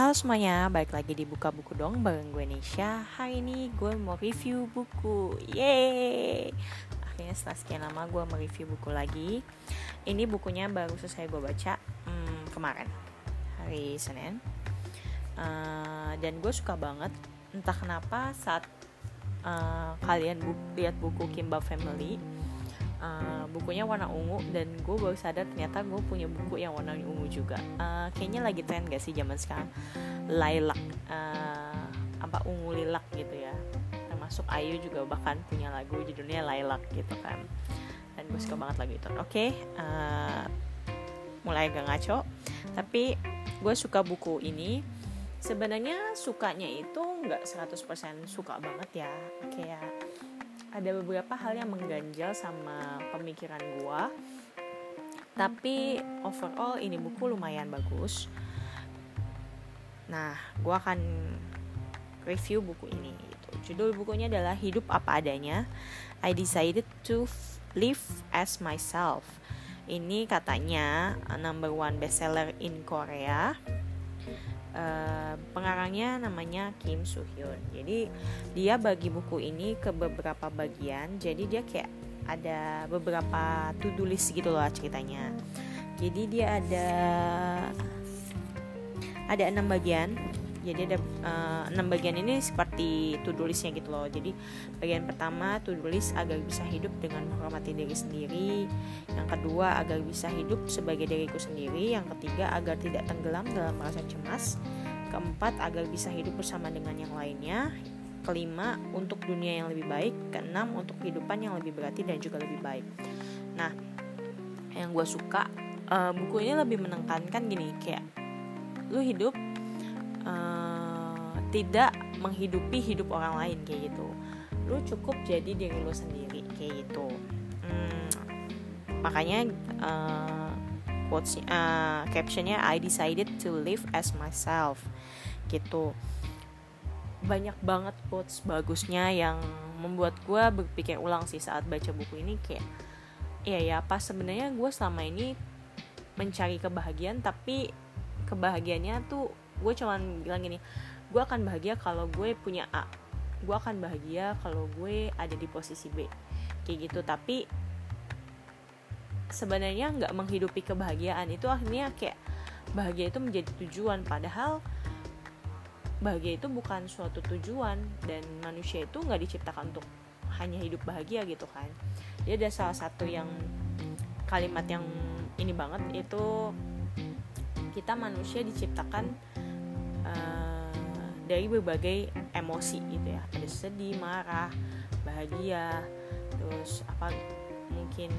Halo semuanya, balik lagi di Buka Buku Dong bareng gue Nesha. Hari ini gue mau review buku. Yeay! Akhirnya setelah sekian lama gue mau review buku lagi. Ini bukunya baru selesai gue baca hmm, kemarin Hari Senin. Uh, Dan gue suka banget Entah kenapa saat uh, kalian bu lihat buku Kimba Family uh, bukunya warna ungu dan gue baru sadar ternyata gue punya buku yang warna ungu juga. Uh, kayaknya lagi tren gak sih zaman sekarang? Lilac uh, apa ungu lilac gitu ya. Termasuk Ayu juga bahkan punya lagu judulnya lilac gitu kan. Dan gue suka banget lagu itu. Oke okay, uh, mulai agak ngaco. Tapi gue suka buku ini. Sebenarnya sukanya itu nggak 100% suka banget ya. Kayak ada beberapa hal yang mengganjal sama pemikiran gue tapi overall ini buku lumayan bagus. Nah gue akan review buku ini gitu. judul bukunya adalah hidup apa adanya. I decided to live as myself. Ini katanya number one bestseller in Korea Uh, pengarangnya namanya Kim Soo Hyun. Jadi dia bagi buku ini ke beberapa bagian. Jadi dia kayak ada beberapa to-do list gitu loh ceritanya. Jadi dia ada ada enam bagian jadi ada uh, enam bagian ini seperti to do listnya gitu loh. Jadi bagian pertama to do list agar bisa hidup dengan menghormati diri sendiri. Yang kedua agar bisa hidup sebagai diriku sendiri. Yang ketiga agar tidak tenggelam dalam merasa cemas. Keempat agar bisa hidup bersama dengan yang lainnya. Kelima untuk dunia yang lebih baik. Keenam untuk kehidupan yang lebih berarti dan juga lebih baik. Nah yang gue suka uh, buku ini lebih menekankan gini kayak lu hidup uh, tidak menghidupi hidup orang lain kayak gitu. Lu cukup jadi diri lu sendiri kayak gitu. Hmm, makanya uh, quotes uh, captionnya I decided to live as myself gitu. Banyak banget quotes bagusnya yang membuat gue berpikir ulang sih saat baca buku ini kayak iya ya apa sebenarnya gue selama ini mencari kebahagiaan tapi kebahagiaannya tuh gue cuman bilang gini gue akan bahagia kalau gue punya A. Gue akan bahagia kalau gue ada di posisi B. Kayak gitu. Tapi sebenarnya nggak menghidupi kebahagiaan itu akhirnya kayak bahagia itu menjadi tujuan. Padahal bahagia itu bukan suatu tujuan dan manusia itu nggak diciptakan untuk hanya hidup bahagia gitu kan. Dia ada salah satu yang kalimat yang ini banget itu kita manusia diciptakan uh, dari berbagai emosi gitu ya. Ada sedih marah bahagia terus apa mungkin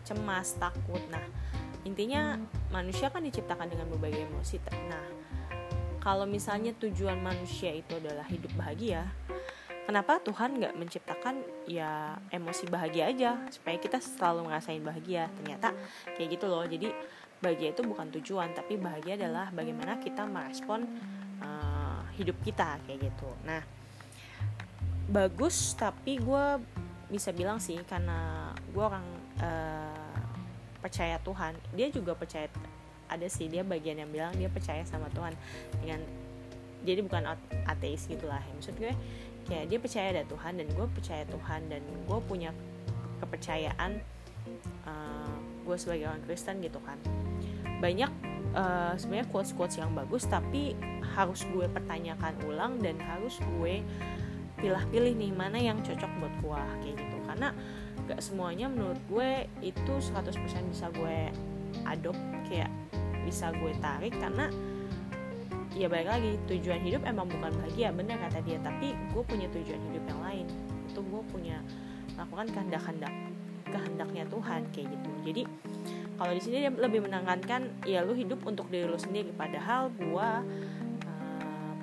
cemas takut. Nah intinya manusia kan diciptakan dengan berbagai emosi. Nah kalau misalnya tujuan manusia itu adalah hidup bahagia kenapa Tuhan nggak menciptakan ya emosi bahagia aja? Supaya kita selalu ngerasain bahagia. Ternyata kayak gitu loh. Jadi bahagia itu bukan tujuan tapi bahagia adalah bagaimana kita merespon hidup kita kayak gitu. Nah bagus tapi gue bisa bilang sih karena gue orang uh, percaya Tuhan. Dia juga percaya ada sih dia bagian yang bilang dia percaya sama Tuhan. Dengan jadi bukan ateis gitulah ya. maksud gue kayak dia percaya ada Tuhan dan gue percaya Tuhan dan gue punya kepercayaan uh, gue sebagai orang Kristen gitu kan. Banyak uh, sebenarnya quotes quotes yang bagus tapi harus gue pertanyakan ulang dan harus gue pilih-pilih nih mana yang cocok buat gue kayak gitu. Karena gak semuanya menurut gue itu 100% bisa gue adopt kayak bisa gue tarik karena ya balik lagi tujuan hidup emang bukan bahagia bener kata dia. Tapi gue punya tujuan hidup yang lain. Itu gue punya melakukan kehendak-kehendak kehendaknya Tuhan kayak gitu. Jadi kalau di sini lebih menekankan ya lu hidup untuk diri lu sendiri. Padahal gue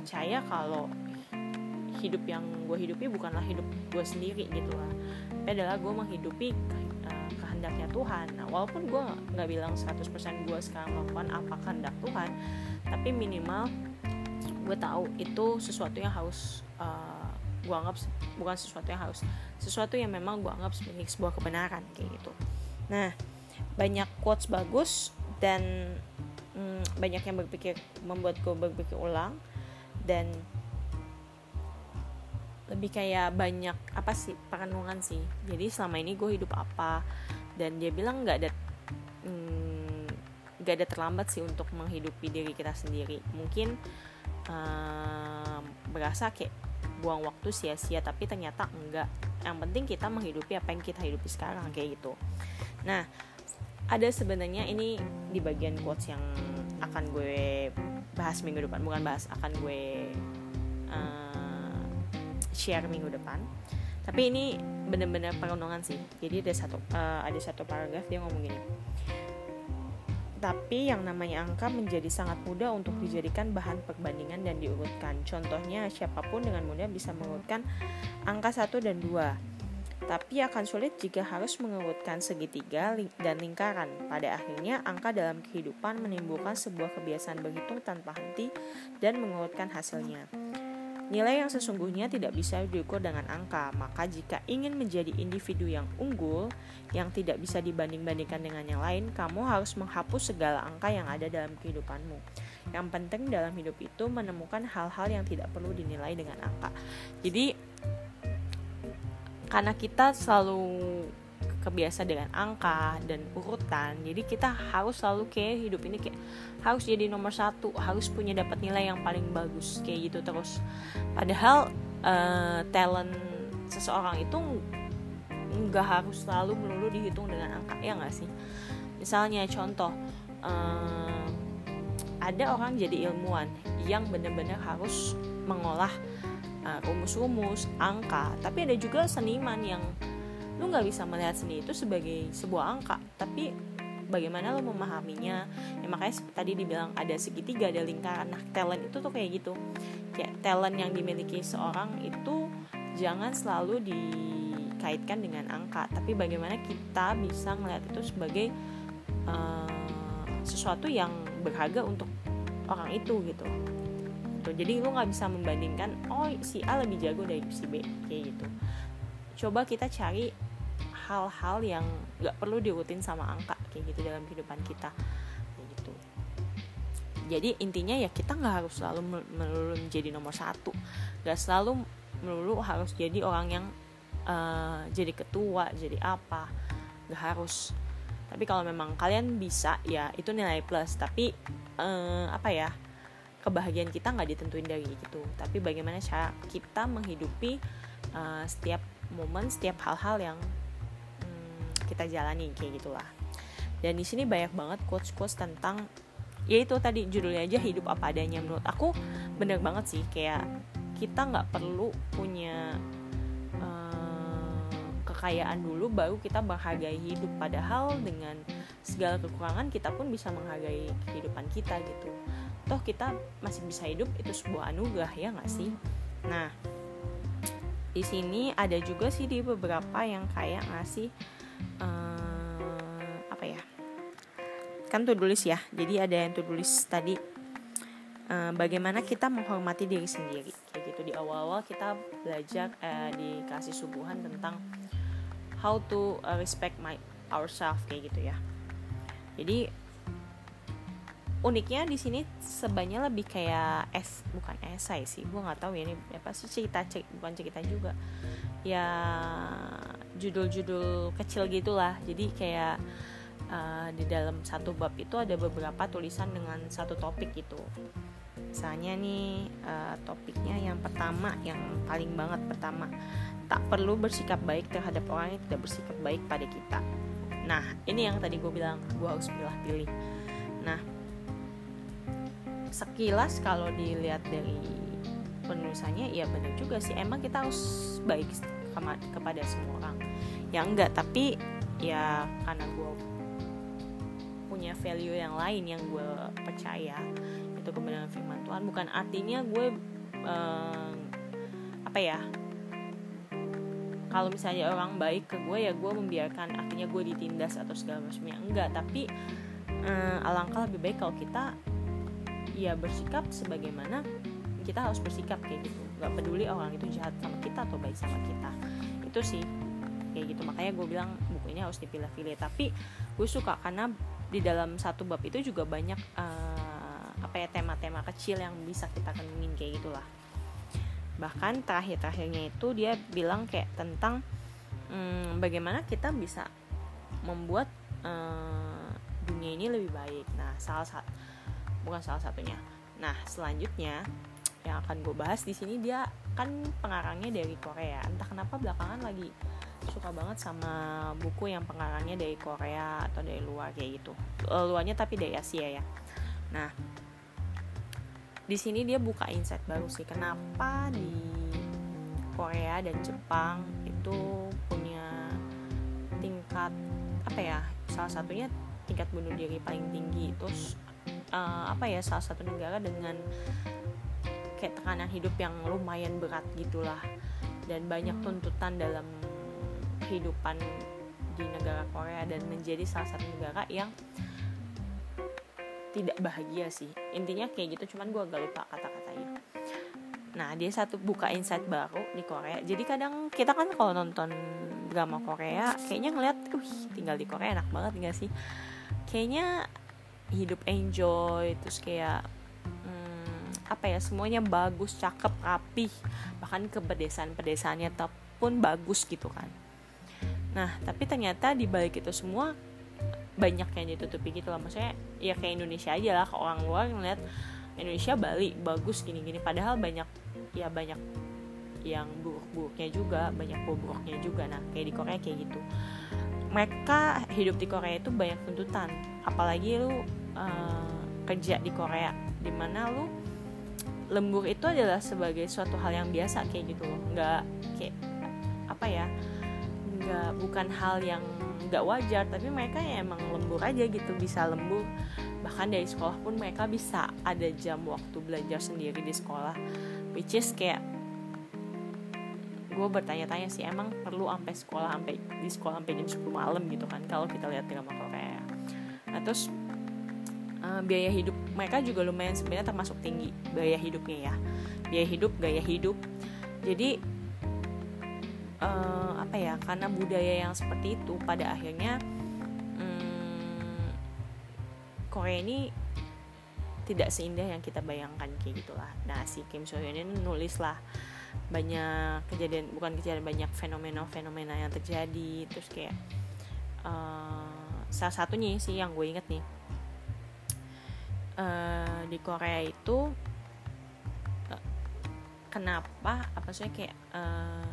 percaya kalau hidup yang gue hidupi bukanlah hidup gue sendiri gitu lah. Tapi adalah gue menghidupi uh, kehendaknya Tuhan. Nah walaupun gue nggak bilang 100% gue sekarang melakukan apa kehendak Tuhan tapi minimal gue tahu itu sesuatu yang harus uh, gue anggap bukan sesuatu yang harus sesuatu yang memang gue anggap sebagai sebuah kebenaran kayak gitu. Nah banyak quotes bagus dan hmm, banyak yang berpikir membuat gue berpikir ulang dan lebih kayak banyak apa sih perenungan sih. Jadi selama ini gue hidup apa dan dia bilang nggak ada hmm, nggak hmm, ada terlambat sih untuk menghidupi diri kita sendiri. Mungkin um, berasa kayak buang waktu sia-sia tapi ternyata enggak. Yang penting kita menghidupi apa yang kita hidupi sekarang kayak gitu. Nah ada sebenarnya ini di bagian quotes yang akan gue bahas minggu depan bukan bahas akan gue uh, share minggu depan tapi ini bener-bener perenungan sih jadi ada satu uh, ada satu paragraf dia ngomong gini tapi yang namanya angka menjadi sangat mudah untuk dijadikan bahan perbandingan dan diurutkan. Contohnya, siapa pun dengan mudah bisa mengurutkan angka 1 dan 2. Tapi akan sulit jika harus mengurutkan segitiga dan lingkaran. Pada akhirnya, angka dalam kehidupan menimbulkan sebuah kebiasaan berhitung tanpa henti dan mengurutkan hasilnya. Nilai yang sesungguhnya tidak bisa diukur dengan angka, maka jika ingin menjadi individu yang unggul, yang tidak bisa dibanding-bandingkan dengan yang lain, kamu harus menghapus segala angka yang ada dalam kehidupanmu. Yang penting dalam hidup itu menemukan hal-hal yang tidak perlu dinilai dengan angka. Jadi, karena kita selalu kebiasa dengan angka dan urutan jadi kita harus selalu kayak hidup ini kayak harus jadi nomor satu harus punya dapat nilai yang paling bagus kayak gitu terus. Padahal uh, talent seseorang itu nggak harus selalu melulu dihitung dengan angka ya nggak sih? Misalnya contoh uh, ada orang jadi ilmuwan yang benar-benar harus mengolah rumus-rumus uh, angka. Tapi ada juga seniman yang lu nggak bisa melihat seni itu sebagai sebuah angka. Tapi bagaimana lo memahaminya? Ya makanya tadi dibilang ada segitiga ada lingkaran. Nah talent itu tuh kayak gitu. Kayak talent yang dimiliki seorang itu jangan selalu dikaitkan dengan angka. Tapi bagaimana kita bisa melihat itu sebagai uh, sesuatu yang berharga untuk orang itu gitu gitu. Jadi lu nggak bisa membandingkan oh si A lebih jago dari si B kayak gitu. Coba kita cari hal-hal yang gak perlu diurutin sama angka kayak gitu dalam kehidupan kita. Kayak gitu. Jadi intinya ya kita nggak harus selalu melulu menjadi nomor satu. Gak selalu melulu harus jadi orang yang uh, jadi ketua jadi apa. Gak harus. Tapi kalau memang kalian bisa ya itu nilai plus. Tapi uh, apa ya kebahagiaan kita nggak ditentuin dari gitu. Tapi bagaimana cara kita menghidupi uh, setiap momen setiap hal-hal yang kita jalani kayak gitulah. Dan di sini banyak banget quotes quotes tentang ya itu tadi judulnya aja hidup apa adanya. Menurut aku bener banget sih. Kayak kita nggak perlu punya uh, kekayaan dulu baru kita menghargai hidup. Padahal dengan segala kekurangan kita pun bisa menghargai kehidupan kita gitu toh kita masih bisa hidup itu sebuah anugerah ya nggak sih? Nah di sini ada juga sih di beberapa yang kayak ngasih uh, apa ya? Kan tulis ya jadi ada yang tulis tadi. Uh, bagaimana kita menghormati diri sendiri kayak gitu. Di awal-awal kita belajar uh, dikasih subuhan tentang how to respect my ourselves kayak gitu ya. Jadi uniknya di sini sebanyak lebih kayak es bukan esai sih gue nggak tahu ya ini apa sih cerita bukan cerita juga. Ya judul-judul kecil gitulah. Jadi kayak uh, di dalam satu bab itu ada beberapa tulisan dengan satu topik gitu. Misalnya nih uh, topiknya yang pertama yang paling banget pertama tak perlu bersikap baik terhadap orang yang tidak bersikap baik pada kita. Nah ini yang tadi gue bilang gue harus pilih-pilih. Nah sekilas kalau dilihat dari penulisannya ya benar juga sih. Emang kita harus baik kepada semua orang. Ya enggak tapi ya karena gue punya value yang lain yang gue percaya itu kebenaran firman Tuhan. Bukan artinya gue eh, apa ya kalau misalnya orang baik ke gue ya gue membiarkan artinya gue ditindas atau segala macamnya. Enggak tapi eh, alangkah lebih baik kalau kita ya bersikap sebagaimana kita harus bersikap kayak gitu. Nggak peduli orang itu jahat sama kita atau baik sama kita. Itu sih kayak gitu. Makanya gue bilang buku ini harus dipilih-pilih. Tapi gue suka karena di dalam satu bab itu juga banyak uh, apa ya tema-tema kecil yang bisa kita kenungin kayak gitulah. Bahkan terakhir-terakhirnya itu dia bilang kayak tentang um, bagaimana kita bisa membuat uh, dunia ini lebih baik. Nah salah bukan salah satunya. Nah selanjutnya yang akan gue bahas di sini dia kan pengarangnya dari Korea. Entah kenapa belakangan lagi suka banget sama buku yang pengarangnya dari Korea atau dari luar kayak gitu. Uh, luarnya tapi dari Asia ya. Nah di sini dia buka insight baru sih kenapa di Korea dan Jepang itu punya tingkat apa ya salah satunya tingkat bunuh diri paling tinggi. Terus uh, apa ya salah satu negara dengan kayak tekanan hidup yang lumayan berat gitulah. Dan banyak tuntutan dalam kehidupan di negara Korea dan menjadi salah satu negara yang tidak bahagia sih. Intinya kayak gitu cuman gue agak lupa kata-katanya. Nah dia satu buka insight baru di Korea. Jadi kadang kita kan kalau nonton drama Korea kayaknya ngeliat tinggal di Korea enak banget gak sih? Kayaknya hidup enjoy terus kayak hmm, apa ya semuanya bagus cakep rapih bahkan ke pedesaan pedesaannya pun bagus gitu kan. Nah tapi ternyata di balik itu semua banyak yang ditutupi gitu lah maksudnya ya kayak Indonesia aja lah ke orang luar ngeliat Indonesia Bali bagus gini-gini. Padahal banyak ya banyak yang buruk-buruknya juga banyak buruk-buruknya juga. Nah kayak di Korea kayak gitu. Mereka hidup di Korea itu banyak tuntutan. Apalagi lu uh, kerja di Korea di mana lu lembur itu adalah sebagai suatu hal yang biasa kayak gitu loh. Nggak kayak apa ya nggak bukan hal yang nggak wajar tapi mereka ya emang lembur aja gitu bisa lembur. Bahkan dari sekolah pun mereka bisa ada jam waktu belajar sendiri di sekolah. Which is kayak gue bertanya-tanya sih emang perlu sampai sekolah sampai di sekolah sampai jam 10 malam gitu kan kalau kita lihat drama Korea. Nah terus uh, biaya hidup mereka juga lumayan sebenarnya termasuk tinggi biaya hidupnya ya. Biaya hidup gaya hidup. Jadi uh, apa ya karena budaya yang seperti itu pada akhirnya hmm, Korea ini tidak seindah yang kita bayangkan kayak gitulah. Nah si Kim So Hyun ini nulis lah banyak kejadian bukan kejadian banyak fenomena-fenomena yang terjadi. Terus kayak uh, salah satunya sih yang gue inget nih uh, di Korea itu uh, kenapa? Apa sih kayak uh,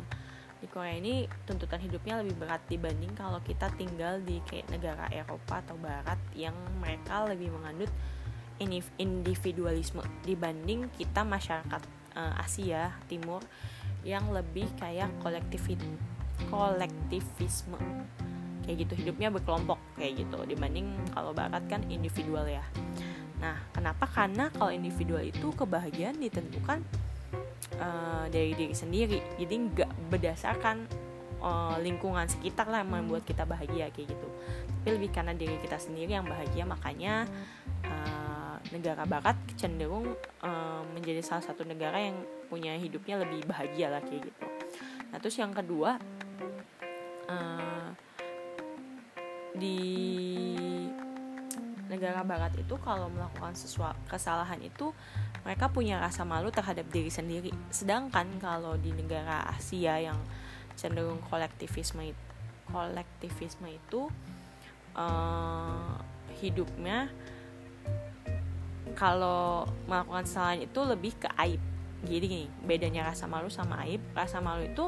di Korea ini tuntutan hidupnya lebih berat dibanding kalau kita tinggal di kayak negara Eropa atau Barat yang mereka lebih menganut individualisme dibanding kita masyarakat uh, Asia Timur yang lebih kayak kolektivisme kolektivisme. Kayak gitu hidupnya berkelompok kayak gitu dibanding kalau Barat kan individual ya kenapa? Karena kalau individual itu kebahagiaan ditentukan uh, dari diri sendiri. Jadi nggak berdasarkan uh, lingkungan sekitar lah yang membuat kita bahagia kayak gitu. Tapi lebih karena diri kita sendiri yang bahagia makanya uh, negara barat cenderung uh, menjadi salah satu negara yang punya hidupnya lebih bahagia lah kayak gitu. Nah terus yang kedua uh, di negara barat itu kalau melakukan sesuatu kesalahan itu mereka punya rasa malu terhadap diri sendiri. Sedangkan kalau di negara Asia yang cenderung kolektivisme kolektivisme itu uh, hidupnya kalau melakukan kesalahan itu lebih ke aib. Jadi gini bedanya rasa malu sama aib. Rasa malu itu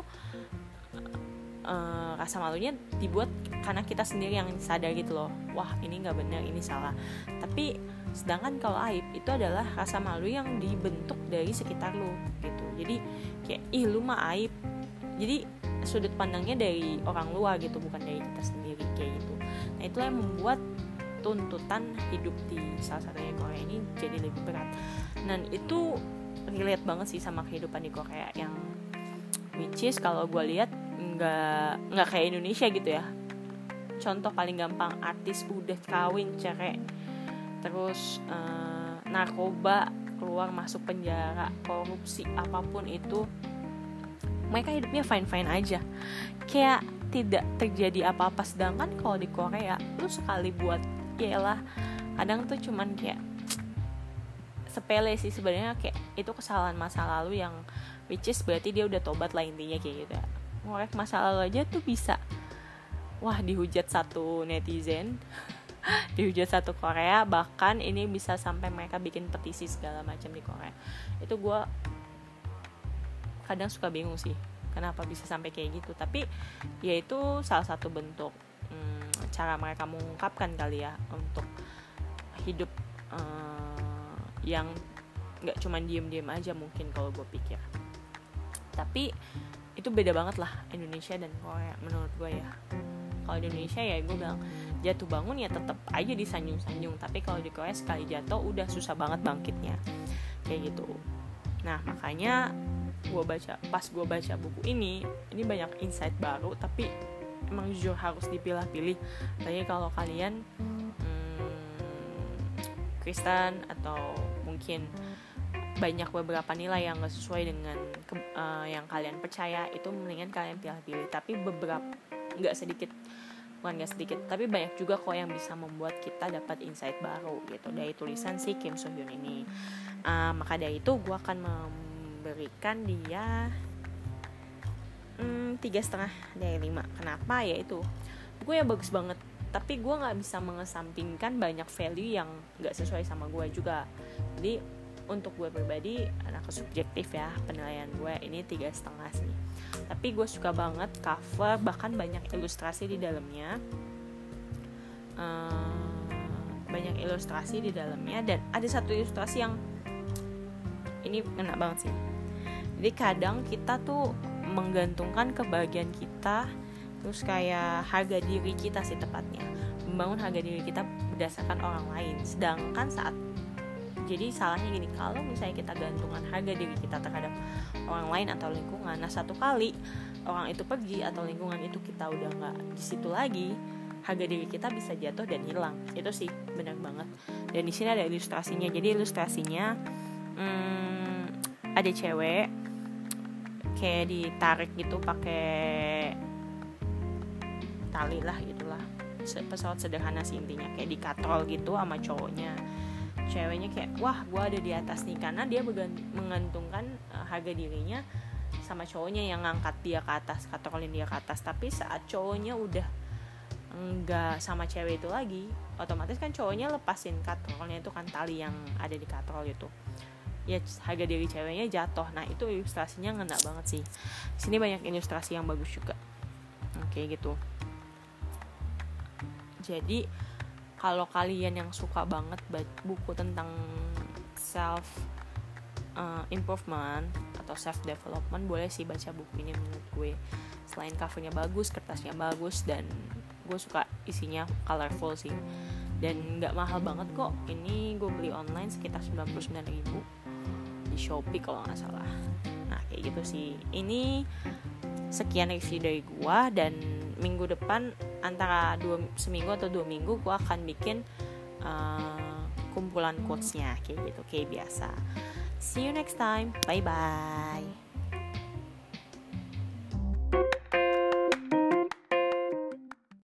uh, rasa malunya dibuat karena kita sendiri yang sadar gitu loh wah ini nggak benar ini salah. Tapi sedangkan kalau aib itu adalah rasa malu yang dibentuk dari sekitar lo gitu. Jadi kayak ih lu mah aib. Jadi sudut pandangnya dari orang luar gitu bukan dari kita sendiri kayak gitu. Nah itulah yang membuat tuntutan hidup di salah satunya Korea ini jadi lebih berat. Dan itu relate banget sih sama kehidupan di Korea yang which is kalau gue lihat nggak nggak kayak Indonesia gitu ya contoh paling gampang artis udah kawin cerai. Terus uh, narkoba keluar masuk penjara korupsi apa pun itu mereka hidupnya fine fine aja. Kayak tidak terjadi apa-apa. Sedangkan kalau di Korea lu sekali buat ya kadang tuh cuman kayak sepele sih sebenarnya. Kayak itu kesalahan masa lalu yang which is berarti dia udah tobat lah intinya kayak gitu. Ngorek masa lalu aja tuh bisa wah dihujat satu netizen dihujat satu Korea bahkan ini bisa sampai mereka bikin petisi segala macam di Korea. Itu gue kadang suka bingung sih kenapa bisa sampai kayak gitu. Tapi ya itu salah satu bentuk hmm, cara mereka mengungkapkan kali ya untuk hidup uh, yang nggak cuma diem-diem aja mungkin kalau gue pikir. Tapi itu beda banget lah Indonesia dan Korea menurut gue ya kalau di Indonesia ya gue bilang jatuh bangun ya tetap aja disanjung-sanjung. Tapi kalau di Korea sekali jatuh udah susah banget bangkitnya. Kayak gitu. Nah makanya gue baca pas gue baca buku ini ini banyak insight baru tapi emang jujur harus dipilah-pilih. Tanya kalau kalian hmm, Kristen atau mungkin banyak beberapa nilai yang gak sesuai dengan ke, uh, yang kalian percaya itu mendingan kalian pilih-pilih tapi beberapa nggak sedikit bukan nggak sedikit tapi banyak juga kok yang bisa membuat kita dapat insight baru gitu. Dari tulisan si Kim So Hyun ini. Uh, maka dari itu gue akan memberikan dia hmm, tiga setengah dari lima. Kenapa? Ya itu gue ya bagus banget. Tapi gue nggak bisa mengesampingkan banyak value yang nggak sesuai sama gue juga. Jadi untuk gue pribadi anak subjektif ya penilaian gue ini tiga setengah sih tapi gue suka banget cover bahkan banyak ilustrasi di dalamnya. Uh, banyak ilustrasi di dalamnya dan ada satu ilustrasi yang ini enak banget sih. Jadi kadang kita tuh menggantungkan kebahagiaan kita terus kayak harga diri kita sih tepatnya. Membangun harga diri kita berdasarkan orang lain. Sedangkan saat jadi salahnya gini kalau misalnya kita gantungan harga diri kita terhadap orang lain atau lingkungan nah satu kali orang itu pergi atau lingkungan itu kita udah nggak di situ lagi harga diri kita bisa jatuh dan hilang. Itu sih benar banget. Dan di sini ada ilustrasinya. Jadi ilustrasinya hmm, ada cewek kayak ditarik gitu pakai tali lah gitulah. Pesawat sederhana sih intinya. Kayak dikatrol gitu sama cowoknya ceweknya kayak wah gue ada di atas nih karena dia menggantungkan uh, harga dirinya sama cowoknya yang ngangkat dia ke atas katrolin dia ke atas. Tapi saat cowoknya udah enggak sama cewek itu lagi otomatis kan cowoknya lepasin katrolnya itu kan tali yang ada di katrol itu. Ya harga diri ceweknya jatuh. Nah itu ilustrasinya ngena banget sih. Sini banyak ilustrasi yang bagus juga. Oke gitu. Jadi kalau kalian yang suka banget buku tentang self uh, improvement atau self development boleh sih baca buku ini menurut gue. Selain covernya bagus kertasnya bagus dan gue suka isinya colorful sih. Dan nggak mahal banget kok. Ini gue beli online sekitar 99 ribu. Di Shopee kalau nggak salah. Nah kayak gitu sih. Ini sekian review dari gue dan minggu depan antara dua seminggu atau dua minggu gue akan bikin uh, kumpulan quotesnya kayak gitu kayak biasa. See you next time. Bye bye